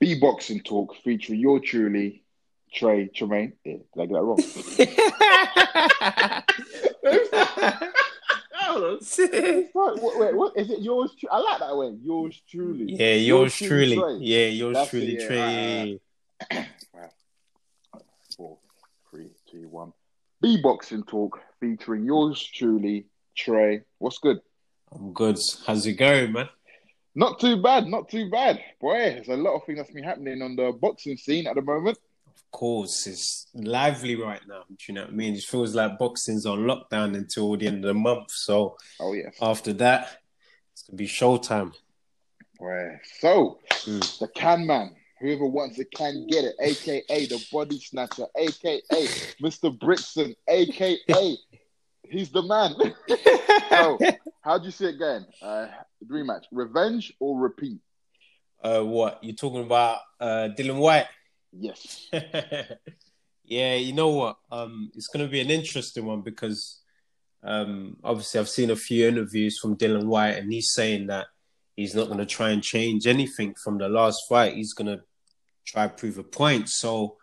B Boxing Talk featuring your truly, Trey Tremaine. Yeah, did I get that wrong? It's what, wait, what is it? Yours? tru- I like that way. Yours truly. yeah, yours truly. Trey. Yeah, yours That's truly, it, yeah, Trey. Right. Four, three, two, one. B Boxing Talk featuring yours truly, Trey. What's good? I'm good. How's it going, man? Not too bad, not too bad. Boy, there's a lot of things that's been happening on the boxing scene at the moment. Of course, it's lively right now. Do you know what I mean? It feels like boxing's on lockdown until the end of the month. So Oh yes. after that, it's gonna be showtime. Boy. So Mm. the can man, whoever wants it can get it, aka the body snatcher, aka Mr. Brixton, aka he's the man. so how do you see it going? Uh rematch, revenge or repeat? Uh, what you're talking about? Uh, Dillian Whyte. Yes. yeah, you know what? Um, it's going to be an interesting one because um, obviously I've seen a few interviews from Dillian Whyte, and he's saying that he's not going to try and change anything from the last fight. He's going to try to prove a point. So,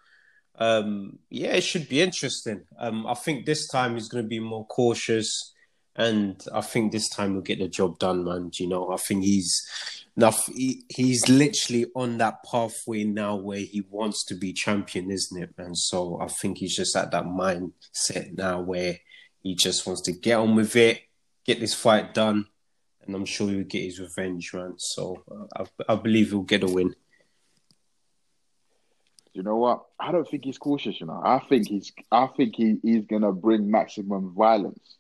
um, yeah, it should be interesting. Um, I think this time he's going to be more cautious, and I think this time we'll get the job done, man. You know, I think he's enough. He, he's literally on that pathway now where he wants to be champion, isn't it? And so I think he's just at that mindset now where he just wants to get on with it, get this fight done, and I'm sure he'll get his revenge, man. So uh, I, I believe he'll get a win. You know what? I don't think he's cautious, you know. I think he's I think he, he's gonna bring maximum violence.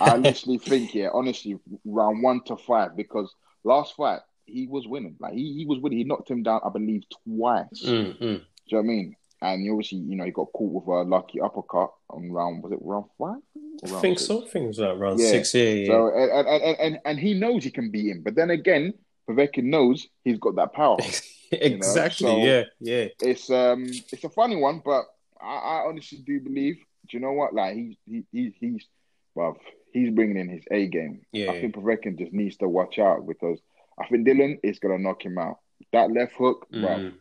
I literally think, yeah, honestly, round one to five, because last fight he was winning. Like he, he was winning. He knocked him down, I believe, twice. Mm, mm. Do you know what I mean? And he obviously, you know, he got caught with a lucky uppercut on round was it round five? Or I think six? so. I think it was like round Yeah. six. Yeah, yeah. So and, and, and, and, and he knows he can beat him. But then again, Povetkin knows he's got that power. exactly. so- yeah, yeah. it's um it's a funny one, but I, I honestly do believe. Do you know what? Like he he, he he's well, he's bringing in his A game. Yeah. I think Povetkin just needs to watch out because I think Dillian is gonna knock him out. That left hook, bro. Mm.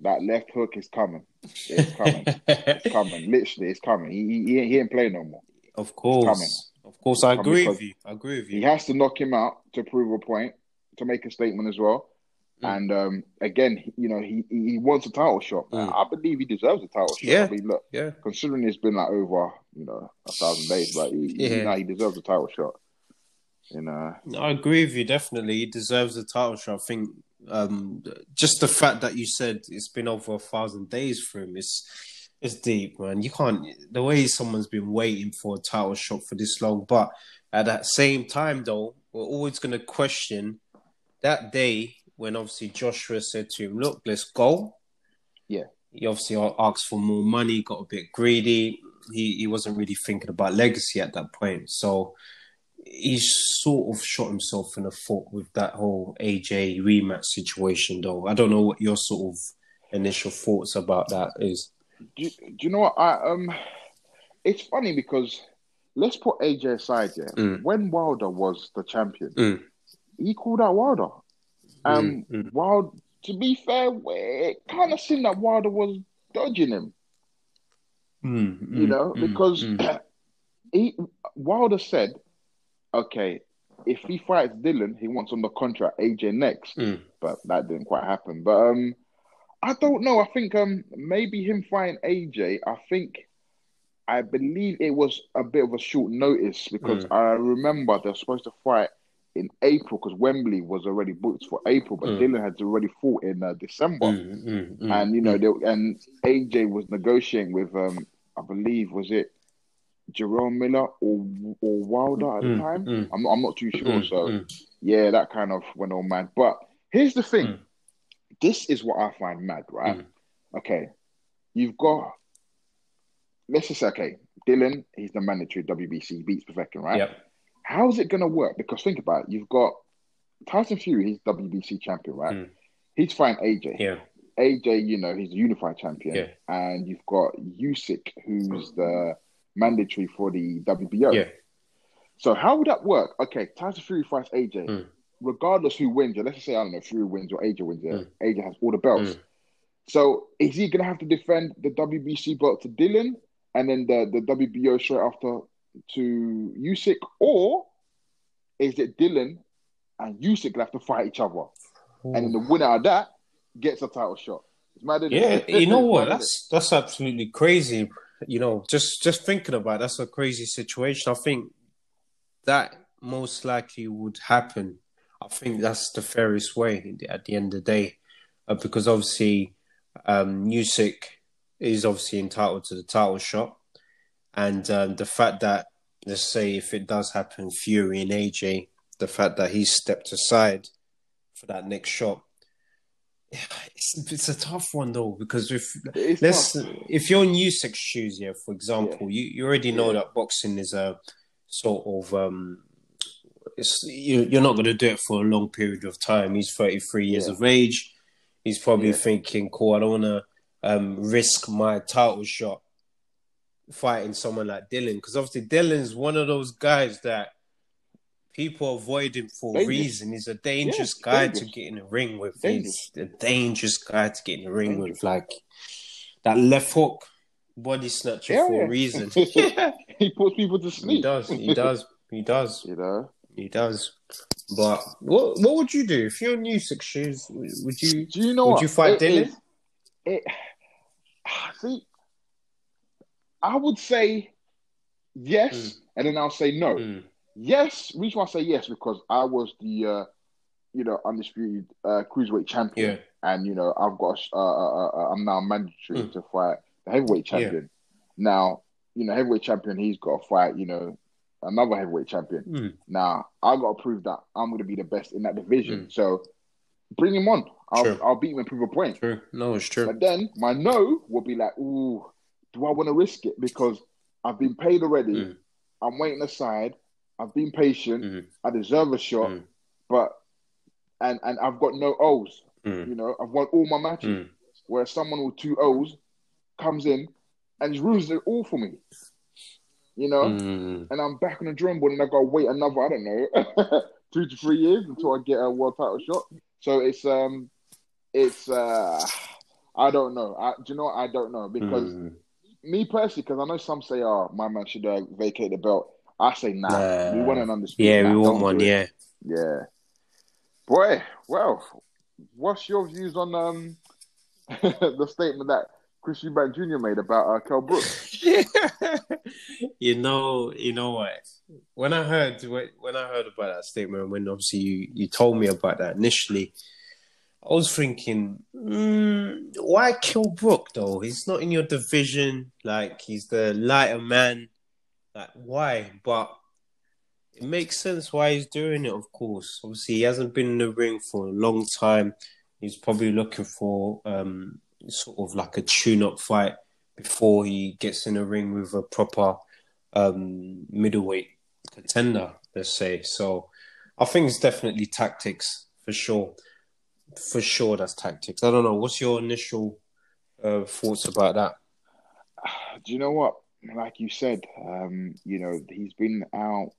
That left hook is coming. It's coming. it's coming. Literally, it's coming. He he, he ain't- playing no more. Of course. Of course, I agree with you. I agree with you. He has to knock him out to prove a point, to make a statement as well. Mm. And um, again, you know, he he he wants a title shot. Mm. I believe he deserves a title shot. Yeah. I mean, look, Yeah. considering it's been like over, you know, a thousand days, but he, Yeah. know, he deserves a title shot. You know, I agree with you. Definitely, he deserves a title shot. I think um, just the fact that you said it's been over a thousand days for him is it's deep, man. You can't the way someone's been waiting for a title shot for this long, but at that same time, though, we're always going to question that day when obviously Joshua said to him, "Look, let's go." Yeah. He obviously asked for more money, got a bit greedy. He he wasn't really thinking about legacy at that point, so he sort of shot himself in the foot with that whole AJ rematch situation, though. I don't know what your sort of initial thoughts about that is. do, do you know what? I um, it's funny because let's put AJ aside. Yeah, Mm. when Wilder was the champion, Mm. he called out Wilder. Um, Mm, mm. Wild. To be fair, it kind of seemed that Wilder was dodging him. Mm, you know, because mm. he Wilder said, okay, if he fights Dillian, he wants on the contract AJ next, Mm. but that didn't quite happen. But um, I don't know. I think um maybe him fighting AJ. I think I believe it was a bit of a short notice because Mm. I remember they're supposed to fight in April because Wembley was already booked for April, but Mm. Dillian had already fought in uh, December Mm, mm, mm, and you know, mm. they, and AJ was negotiating with, um, I believe, was it Jarrell Miller or or Wilder at the Mm, time? mm. I'm I'm not too sure. Mm, so mm. yeah, that kind of went on mad. But here's the thing: Mm. this is what I find mad, right? Mm. Okay, you've got let's just say, okay, Dillian, he's the mandatory WBC, beats Povetkin, right? Yep. How's it gonna work? Because think about it, you've got Tyson Fury, he's WBC champion, right? Mm. He's fighting AJ. Yeah. AJ, you know, he's a unified champion. Yeah. And you've got Usyk, who's the mandatory for the WBO. Yeah. So how would that work? Okay, Tyson Fury fights AJ. Mm. regardless who wins, or let's just say I don't know, Fury wins or AJ wins. Mm. AJ has all the belts. Mm. So is he gonna have to defend the WBC belt to Dillian and then the the WBO straight after to Usyk, or is it Dillian and Usyk gonna have to fight each other, and the winner of that gets a title shot? It's mad, isn't Yeah, it? you know what? That's that's absolutely crazy. You know, just just thinking about it, that's a crazy situation. I think that most likely would happen. I think that's the fairest way at the end of the day, uh, because obviously, um, Usyk is obviously entitled to the title shot, and um, the fact that let's say if it does happen, Fury and AJ, the fact that he stepped aside for that next shot. It's, it's a tough one though because if? It's Let's tough. if you're in Usyk's shoes, yeah, for example, you, you already know Yeah. that boxing is a sort of um it's you, you're not going to do it for a long period of time. He's 33 years Yeah. of age. He's probably Yeah. thinking, "Cool, I don't want to um, risk my title shot fighting someone like Dillian because obviously Dillian's one of those guys that people avoid him for a reason. He's a dangerous Yeah, guy dangerous. to get in the ring with. Dangerous. He's a dangerous guy to get in the ring Dangerous. with. Like that left hook body snatcher Yeah, for a reason. he puts people to sleep. he does. He does. He does. You know. He does. But what what would you do if you're Usyk's shoes? Would you? Do you know Would what? you fight It Dillian? is- It, see, I would say yes, Mm. and then I'll say no. Mm, Yes, reason why I say yes because I was the uh, you know undisputed uh, cruiserweight champion, yeah. and you know I've got uh, uh, uh, I'm now mandatory Mm. to fight the heavyweight Yeah. champion. Now you know heavyweight champion, he's got to fight you know another heavyweight champion. Mm, Now I got to prove that I'm going to be the best in that division. Mm. So bring him on. I'll I'll beat him and prove a point. true. No, it's true. But then my no will be like, ooh, do I want to risk it? Because I've been paid already. Mm. I'm waiting aside. I've been patient. Mm, I deserve a shot. Mm. But and and I've got no O's. mm, You know, I've won all my matches. mm. Where someone with two O's comes in and ruins it all for me. You know, Mm. and I'm back on the drum board, and I got to wait another, I don't know, two to three years until I get a world title shot. So it's um, it's uh, I don't know. I, do you know what? I don't know because. Me personally, because I know some say, "Oh, my man should uh, vacate the belt." I say, "Nah, Nah. we want an undisputed." Yeah, nah, we want one. Yeah. yeah. Boy, well, what's your views on um the statement that Chris Eubank Jr. made about uh, Kell Brooks? you know, you know what? When I heard when I heard about that statement, when obviously you, you told me about that initially, I was thinking, mm, why Kell Brook though? He's not in your division. Like he's the lighter man. Like why? But it makes sense why he's doing it. Of course, obviously he hasn't been in the ring for a long time. He's probably looking for um, sort of like a tune-up fight before he gets in the ring with a proper um, middleweight contender, let's say. So I think it's definitely tactics for sure. For sure, that's tactics. I don't know. What's your initial uh, thoughts about that? Do you know what? Like you said, um, you know, he's been out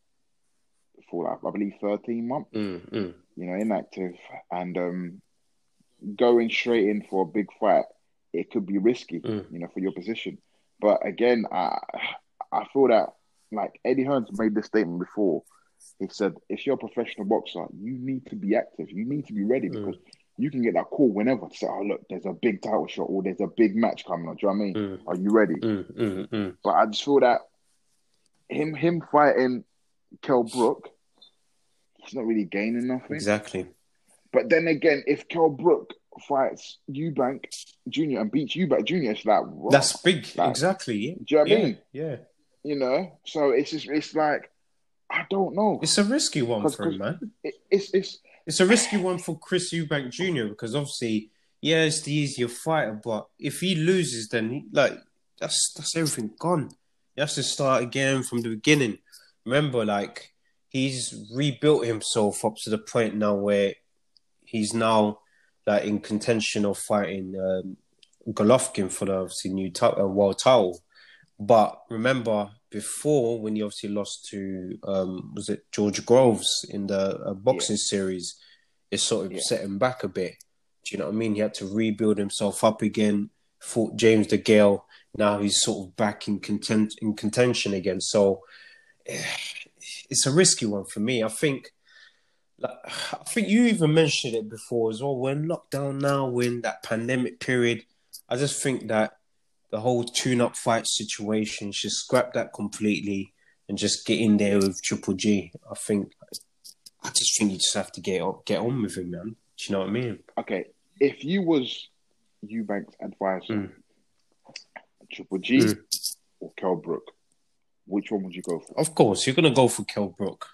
for like, I believe thirteen months. Mm, mm, You know, inactive and um, going straight in for a big fight. It could be risky, Mm. you know, for your position. But again, I I feel that like Eddie Hearns made this statement before. He said, if you're a professional boxer, you need to be active. You need to be ready Mm. You can get that call whenever to say, oh, look, there's a big title shot or there's a big match coming on. Do you know what I mean? mm, Are you ready? mm, mm, mm. But I just feel that him him fighting Kell Brook, he's not really gaining nothing. Exactly. But then again, if Kell Brook fights Eubank Jr. and beats Eubank Jr., it's like wow. That's big. Like, exactly. Yeah. do you know what I mean? Yeah. You know, so it's just it's like I don't know. It's a risky one 'Cause- for him, man. It, it's it's It's a risky one for Chris Eubank Jr. because obviously, yeah, it's the easier fighter, but if he loses, then like that's that's everything gone. He has to start again from the beginning. Remember, like he's rebuilt himself up to the point now where he's now like in contention of fighting um, Golovkin for the obviously new t- uh, world title. But remember, before when he obviously lost to um, was it George Groves in the uh, boxing yeah. series, it sort of yeah. set him back a bit. Do you know what I mean? He had to rebuild himself up again. Fought James DeGale. Now he's sort of back in content in contention again. So it's a risky one for me. I think. Like, I think you even mentioned it before as well. We're in lockdown now. We're in that pandemic period. I just think that the whole tune-up fight situation should scrap that completely and just get in there with Triple G. I think. I just think you just have to get up, get on with him, man. Do you know what I mean? Okay, if you was Eubank's advisor, mm. Triple G mm. or Kell Brook, which one would you go for? Of course, you're gonna go for Kell Brook.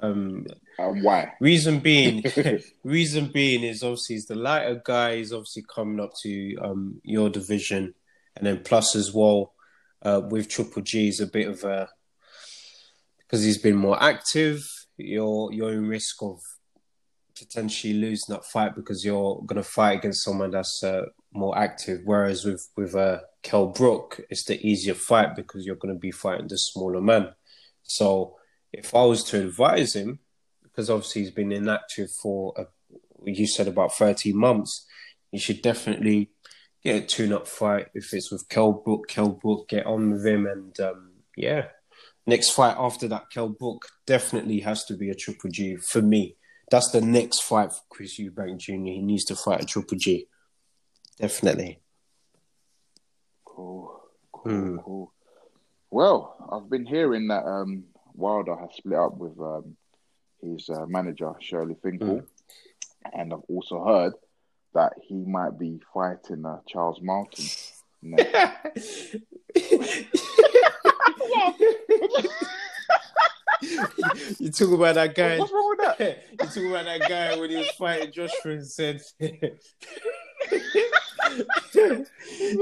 Um, um, why? Reason being, reason being is obviously he's the lighter guy. He's obviously coming up to um, your division, and then plus as well uh, with Triple G, is a bit of a because he's been more active. You're you're in risk of potentially losing that fight because you're going to fight against someone that's uh, more active. Whereas with with uh, Kell Brook, it's the easier fight because you're going to be fighting the smaller man. So if I was to advise him, because obviously he's been inactive for a, you said about 13 months, you should definitely get a tune-up fight. If it's with Kell Brook, Kell Brook, get on with him, and um, yeah. Next fight after that, Kell Brook definitely has to be a Triple G for me. That's the next fight for Chris Eubank Jr. He needs to fight a Triple G. Definitely. Cool. Cool. Mm. Cool. Well, I've been hearing that um, Wilder has split up with um, his uh, manager Shelly Finkel, mm. and I've also heard that he might be fighting uh, Charles Martin. you talk about that guy. What's wrong with that? you talk about that guy when he was fighting Joshua and said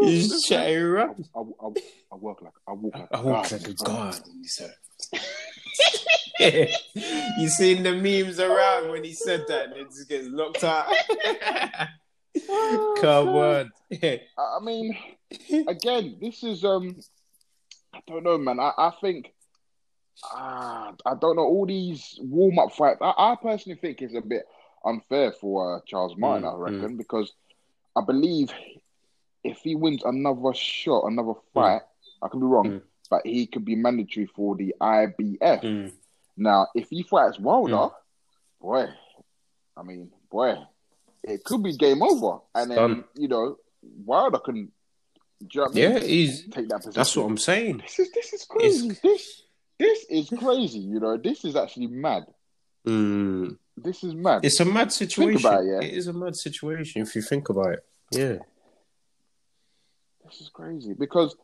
he's chatting around. I, I, I, work like I walk like I walk like a god. You seen the memes around when he said that and it just gets locked out. Come on. I mean, again, this is um I don't know, man. I, I think uh, I don't know all these warm up fights. I, I, personally think it's a bit unfair for uh, Charles Martin. Mm, I reckon mm. because I believe if he wins another shot, another mm. fight, mm. I can be wrong, mm. but he could be mandatory for the IBF. Mm. Now, if he fights Wilder, boy, I mean, boy, it could be game over, and then you know Wilder can. You know yeah, he's take that position. That's what I'm saying. This is this is crazy. It's... This this is crazy. You know, this is actually mad. Mm. This is mad. It's a mad situation. It, yeah? it is a mad situation if you think about it. Yeah. This is crazy because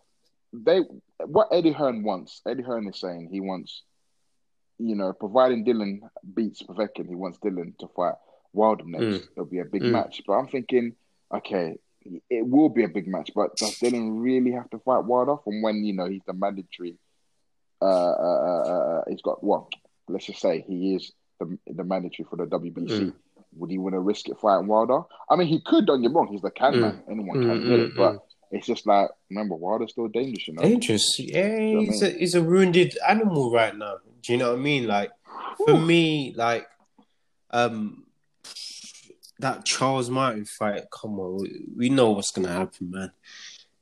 they what Eddie Hearn wants. Eddie Hearn is saying he wants, you know, providing Dillian beats Povetkin, he wants Dillian to fight Wilder next. Mm. It'll be a big mm. match. But I'm thinking, okay, it will be a big match, but does Dillian really have to fight Wilder from when you know he's the mandatory? Uh, uh, uh, uh he's got well, let's just say he is the the mandatory for the WBC. Mm. Would he want to risk it fighting Wilder? I mean, he could. Don't get wrong. He's the can mm. man. Anyone can mm, get it, mm, but. Mm. It's just like remember Wilder's still dangerous, you know. Dangerous, yeah. You know he's I mean? a he's a wounded animal right now. Do you know what I mean? Like for me, like um that Charles Martin fight. Come on, we, know what's gonna happen, man.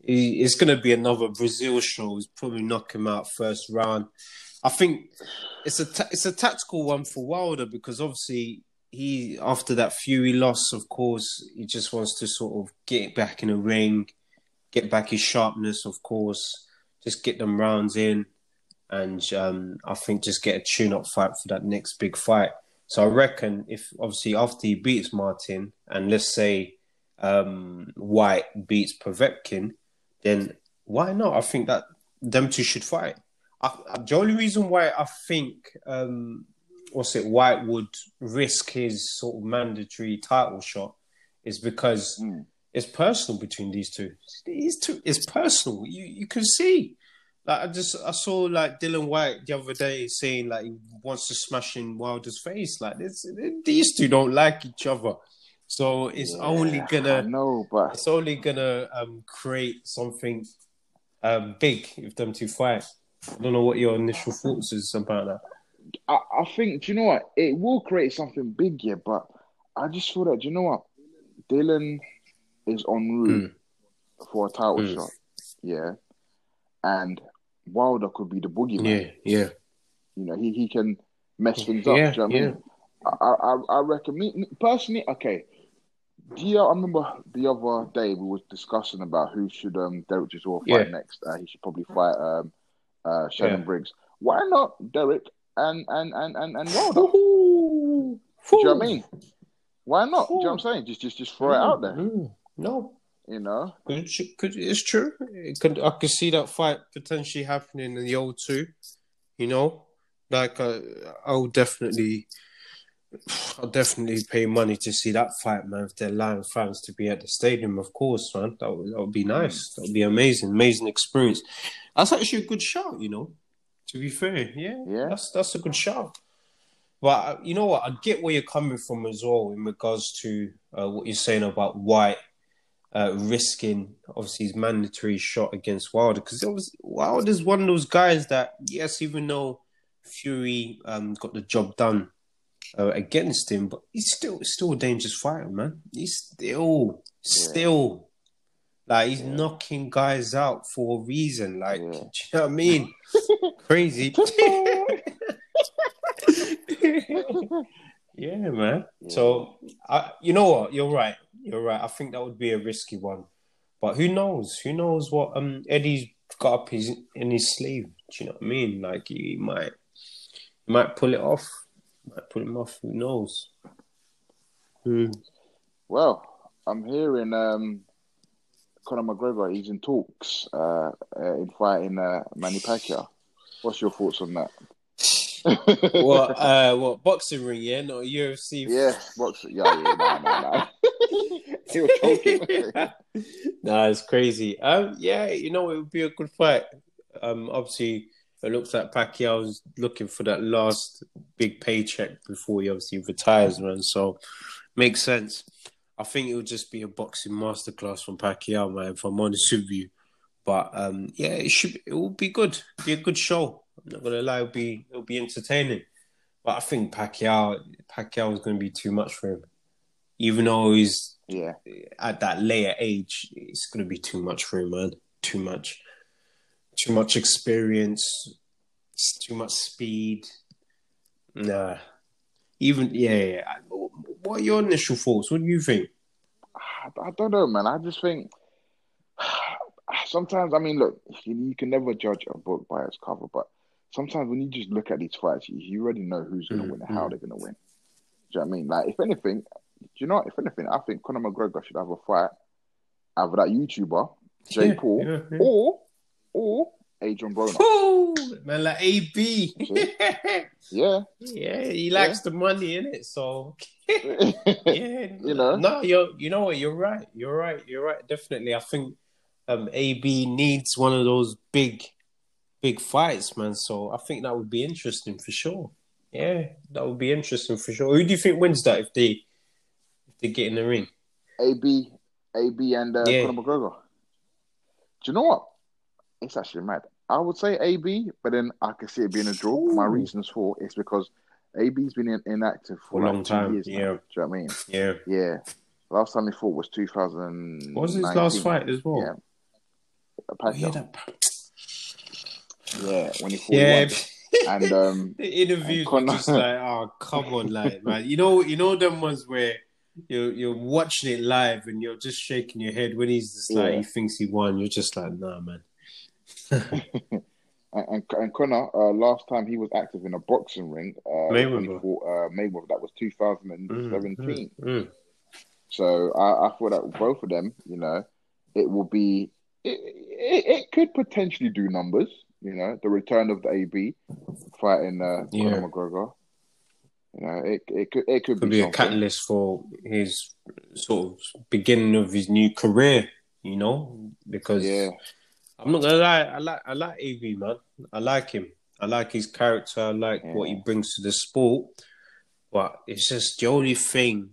it's gonna be another Breazeale show. He's probably knock him out first round. I think it's a ta- it's a tactical one for Wilder because obviously he after that Fury loss, of course, he just wants to sort of get back in the ring, get back his sharpness, of course, just get them rounds in, and um, I think just get a tune-up fight for that next big fight. So I reckon if obviously after he beats Martin, and let's say um, Whyte beats Povetkin, then why not? I think that them two should fight. I, the only reason why I think um, what's it Whyte would risk his sort of mandatory title shot is because mm. it's personal between these two. These two it's personal. You you can see. Like I just I saw like Dillian Whyte the other day saying like he wants to smash in Wilder's face. Like this, these two don't like each other. So it's yeah, only gonna no, but it's only gonna um, create something um, big if them two fight. I don't know what your initial thoughts is about that. I, I think, do you know what? It will create something big, yeah, but I just feel that, do you know what? Dillian is en route for a title Mm. shot, yeah, and Wilder could be the boogeyman. Yeah, yeah, You know, he, he can mess things up. Yeah, do you know what I mean? I, I, I reckon, me, me- personally, okay. Do you, I remember the other day we was discussing about who should um Dereck Chisora fight Yeah. next. Uh, he should probably fight um uh Shannon Yeah. Briggs. Why not Dereck and and and and, and Wilder? Ooh. Do you know what I mean? Why not? Do you know what I'm saying? Just just just throw it out there. Mm, No, You know? could, could, it's true. It could, I could see that fight potentially happening in the old two. You know, like uh, I'll definitely, I'll definitely pay money to see that fight, man. If they're allowing fans to be at the stadium, of course, man. That would, that would be nice. That would be amazing, amazing experience. That's actually a good shout, you know. To be fair, yeah, Yeah. that's that's a good shout. But uh, you know what? I get where you're coming from as well in regards to uh, what you're saying about Whyte uh, risking obviously his mandatory shot against Wilder because Wilder's one of those guys that yes, even though Fury um, got the job done uh, against him, but he's still still a dangerous fighter, man. He's still still like he's knocking guys out for a reason. Like, Yeah. do you know what I mean? Crazy. yeah, man. So, I, you know what? You're right. You're right. I think that would be a risky one, but who knows? Who knows what um Eddie's got up his in his sleeve? Do you know what I mean? Like he might, he might pull it off. Might pull him off. Who knows? Hmm. Well, I'm hearing um Conor McGregor, he's in talks uh, uh in fighting uh, Manny Pacquiao. What's your thoughts on that? What? uh, what boxing ring? Yeah, not UFC. Yeah, what's yeah, yeah, nah, nah, nah. talking. nah, it's crazy. Um, yeah, you know, it would be a good fight. Um, obviously, it looks like Pacquiao's looking for that last big paycheck before he obviously retires, man. So, makes sense. I think it would just be a boxing masterclass from Pacquiao, man. If I'm honest with you, but um, yeah, it should. It will be good. Be a good show. I'm not gonna lie. It'll be. It'll be entertaining. But I think Pacquiao, Pacquiao is going to be too much for him. Even though he's Yeah, at that later age, it's going to be too much for him, man. Too much, too much experience, too much speed. Nah, even yeah. yeah. What are your initial thoughts? What do you think? I, don't know, man. I just think sometimes. I mean, look, you, can never judge a book by its cover, but sometimes when you just look at these fights, you, already know who's going to Mm, win and how they're going to win. Do you know what I mean? Like, if anything, do you know? what? If anything, I think Conor McGregor should have a fight either that YouTuber Jake Yeah, Paul yeah, yeah. or or Adrian Broner. Ooh, man, like AB. Yeah, yeah, he likes the money in it, so yeah, you know. No, you're you know what, you're right. You're right. You're right. Definitely. I think um AB needs one of those big big fights, man. So I think that would be interesting for sure. Yeah, that would be interesting for sure. Who do you think wins that if they they get in the ring? AB, AB, and uh, Yeah. Conor McGregor. Do you know what? It's actually mad. I would say AB, but then I can see it being a draw. My reasons for it's because AB's been in, inactive for For a like long time, Years now. yeah. Do you know what I mean? Yeah. Yeah. Last time he fought was 2000. What was his last fight as well? Yeah. Oh, yeah, Yeah, when he fought. yeah. And um, the interviews were Conor- just like, oh come on, like man, you know, you know them ones where you're you're watching it live and you're just shaking your head when he's just like Yeah. he thinks he won. You're just like, nah, man. and, and, and Conor, uh, last time he was active in a boxing ring, uh, Mayweather. fought uh, Mayweather, that was 2017. Mm, mm. So I, I thought that both of them, you know, it will be, it, it, it could potentially do numbers, you know, the return of the AB fighting uh, Yeah. Conor McGregor. You know, it it could it could, Could be, be a catalyst for his sort of beginning of his new career. You know, because Yeah, I'm not gonna lie, I like I like AB man. I like him. I like his character. I like what he brings to the sport. But it's just the only thing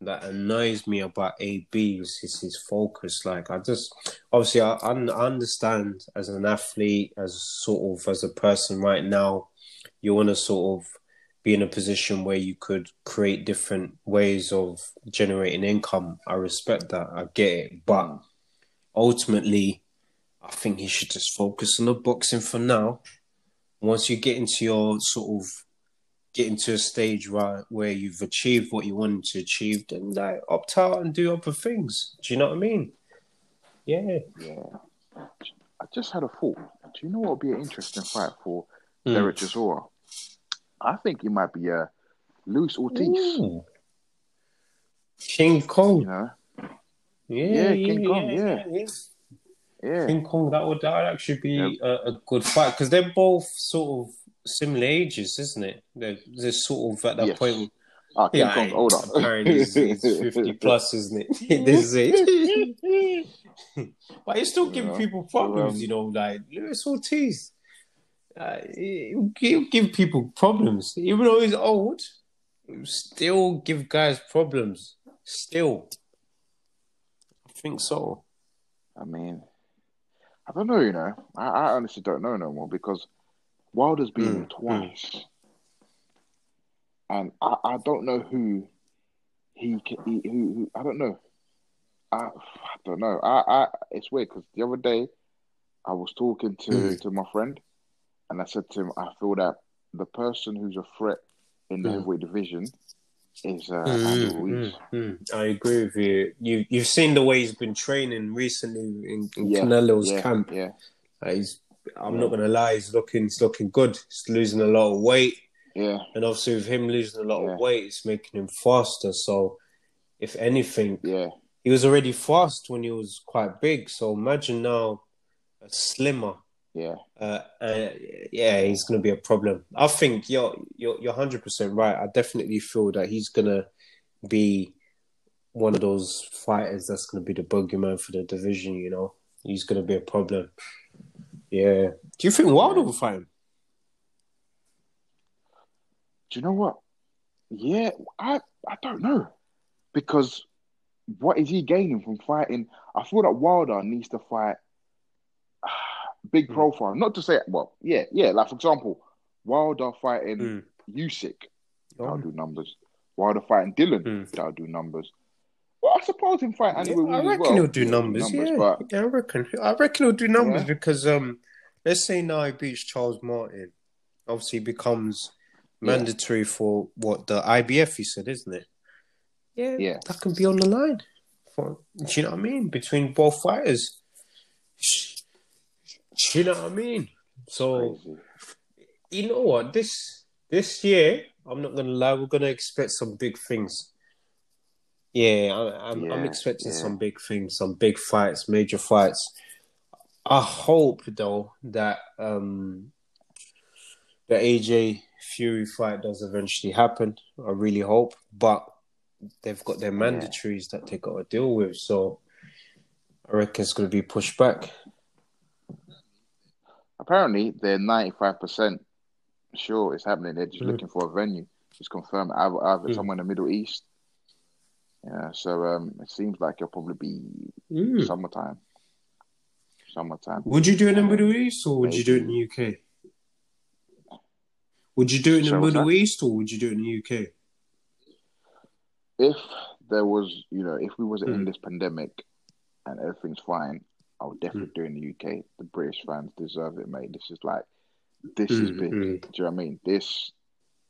that annoys me about AB is his, his focus. Like I just obviously I, I understand as an athlete, as sort of as a person right now, you want to sort of be in a position where you could create different ways of generating income. I respect that. I get it, but ultimately, I think he should just focus on the boxing for now. Once you get into your sort of getting to a stage where where you've achieved what you wanted to achieve, then like opt out and do other things. Do you know what I mean? Yeah. Yeah. I just had a thought. Do you know what would be an interesting fight for mm. Dereck Chisora? I think it might be a uh, Luis Ortiz. Ooh. King Kong. You know? Yeah, yeah, King yeah, Kong, yeah. yeah. yeah. King Kong, that would that would actually be yep. a, a, good fight because they're both sort of similar ages, isn't it? They're, they're sort of at that yes. point. Ah, King yeah, Kong's older. Apparently, he's, he's, 50 plus, isn't it? this is it. but he's still giving people problems, um, you know, like Luis Ortiz. Uh, he'll give people problems. Even though he's old, he'll still give guys problems. Still. I think so. I mean, I don't know, you know. I, I honestly don't know no more because Wilder's been mm, twice, mm. and I, I don't know who he, can, he who, who I don't know. I, I don't know. I, I it's weird because the other day I was talking to mm. to my friend, and I said to him, I feel that the person who's a threat in the mm. heavyweight division is uh, mm, mm, mm, I agree with you. You you've seen the way he's been training recently in, in yeah, Canelo's yeah, camp. Yeah, uh, he's I'm yeah. not gonna lie, he's looking he's looking good. He's losing a lot of weight. Yeah. And obviously with him losing a lot yeah. of weight, it's making him faster. So if anything, yeah. He was already fast when he was quite big. So imagine now a slimmer. Yeah. Uh, uh, yeah, he's gonna be a problem. I think you're you're you're hundred percent right. I definitely feel that he's gonna be one of those fighters that's gonna be the bogeyman for the division, you know. He's gonna be a problem. Yeah. Do you think Wilder will fight him? Do you know what? Yeah, I I don't know because what is he gaining from fighting? I feel that Wilder needs to fight big hmm. profile. Not to say, well, yeah, yeah. Like for example, Wilder fighting mm. Usyk, that'll oh. do numbers. Wilder fighting Dillian, mm. that'll do numbers. Well, I suppose him fight Andy yeah, I reckon well. he'll do numbers. numbers yeah. But... yeah, I reckon. I reckon he'll do numbers yeah. because um, let's say now he beats Charles Martin, obviously becomes yeah. mandatory for what the IBF. He said, isn't it? Yeah, yeah, that can be on the line. For do you know what I mean? Between both fighters. Do you know what I mean? So, you know what? This this year, I'm not gonna lie, we're gonna expect some big things. Yeah, I, am I'm, yeah, I'm expecting yeah. some big things, some big fights, major fights. I hope though that um the AJ Fury fight does eventually happen. I really hope, but they've got their mandatories yeah. that they got to deal with, so I reckon it's going to be pushed back. Apparently, they're ninety five percent sure it's happening. They're just mm. looking for a venue. Just confirm either, either mm. somewhere in the Middle East yeah, so um, it seems like it'll probably be mm. summertime. Summertime. Would you do it in the Middle East or would Maybe. you do it in the UK? Would you do it in the Middle East or would you do it in the UK? If there was, you know, if we wasn't in this pandemic and everything's fine, I would definitely mm. do in the UK. The British fans deserve it, mate. This is like, this is hmm, big. Hmm. Do you know what I mean? This,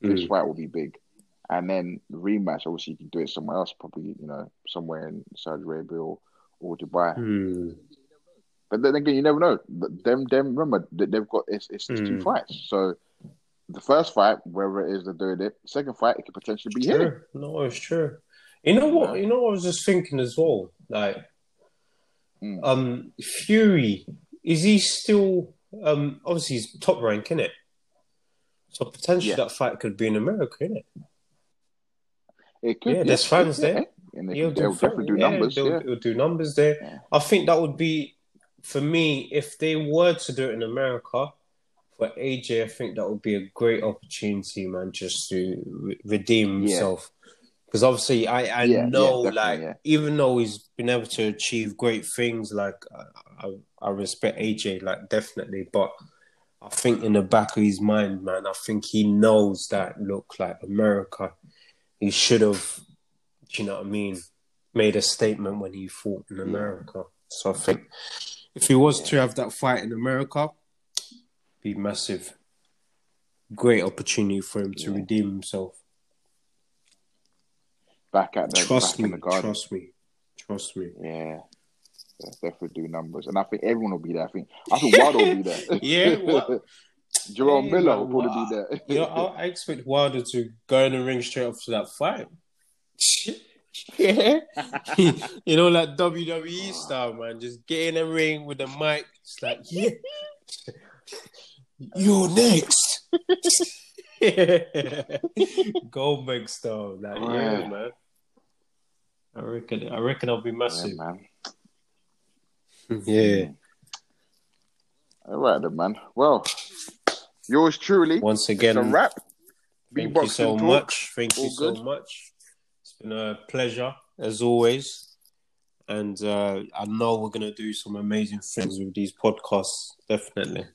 this hmm. fight will be big. And then the rematch, obviously, you can do it somewhere else, probably, you know, somewhere in Saudi Arabia or, or Dubai. Mm. But then again, you never know. Them, them, remember, they've got it's, it's, it's mm. two hmm. fights. So the first fight, wherever it is they're doing it, second fight, it could potentially be true. here. No, it's true. You know what? You know what I was just thinking as well. Like, mm. um, Fury is he still? Um, obviously he's top rank, in it. So potentially yeah. that fight could be in America, innit? It could. Yeah, there's fans there. And they, they'll definitely do numbers. Yeah. they'll do numbers there. I think that would be for me if they were to do it in America. For AJ, I think that would be a great opportunity, man, just to re- redeem himself. Because obviously I I Yeah, know yeah, like yeah. even though he's been able to achieve great things, like I, I, I respect AJ like definitely, but I think in the back of his mind, man, I think he knows that look like America, he should have, do you know what I mean, made a statement when he fought in America. So I think if he was to have that fight in America, be massive. Great opportunity for him to redeem himself. Back at the Trust back me, in the garden. trust me, trust me. Yeah. Yeah, definitely do numbers, and I think everyone will be there. I think I think Wilder will be there. Yeah, what? Jarrell Hey, Miller will probably be there. You know, I, I expect Wilder to go in the ring straight after that fight. yeah, you know, like WWE ah. style, man. Just get in the ring with the mic. It's like, yeah, you're next. Goldberg style, like, yeah, Yeah. man. I reckon, I reckon I'll be yeah, massive. man. Yeah. All right, then, man. Well, yours truly. Once It's again, a wrap. Thank you so talk. much. Thank you All so much. It's been a pleasure as always. And uh, I know we're going to do some amazing things with these podcasts, definitely.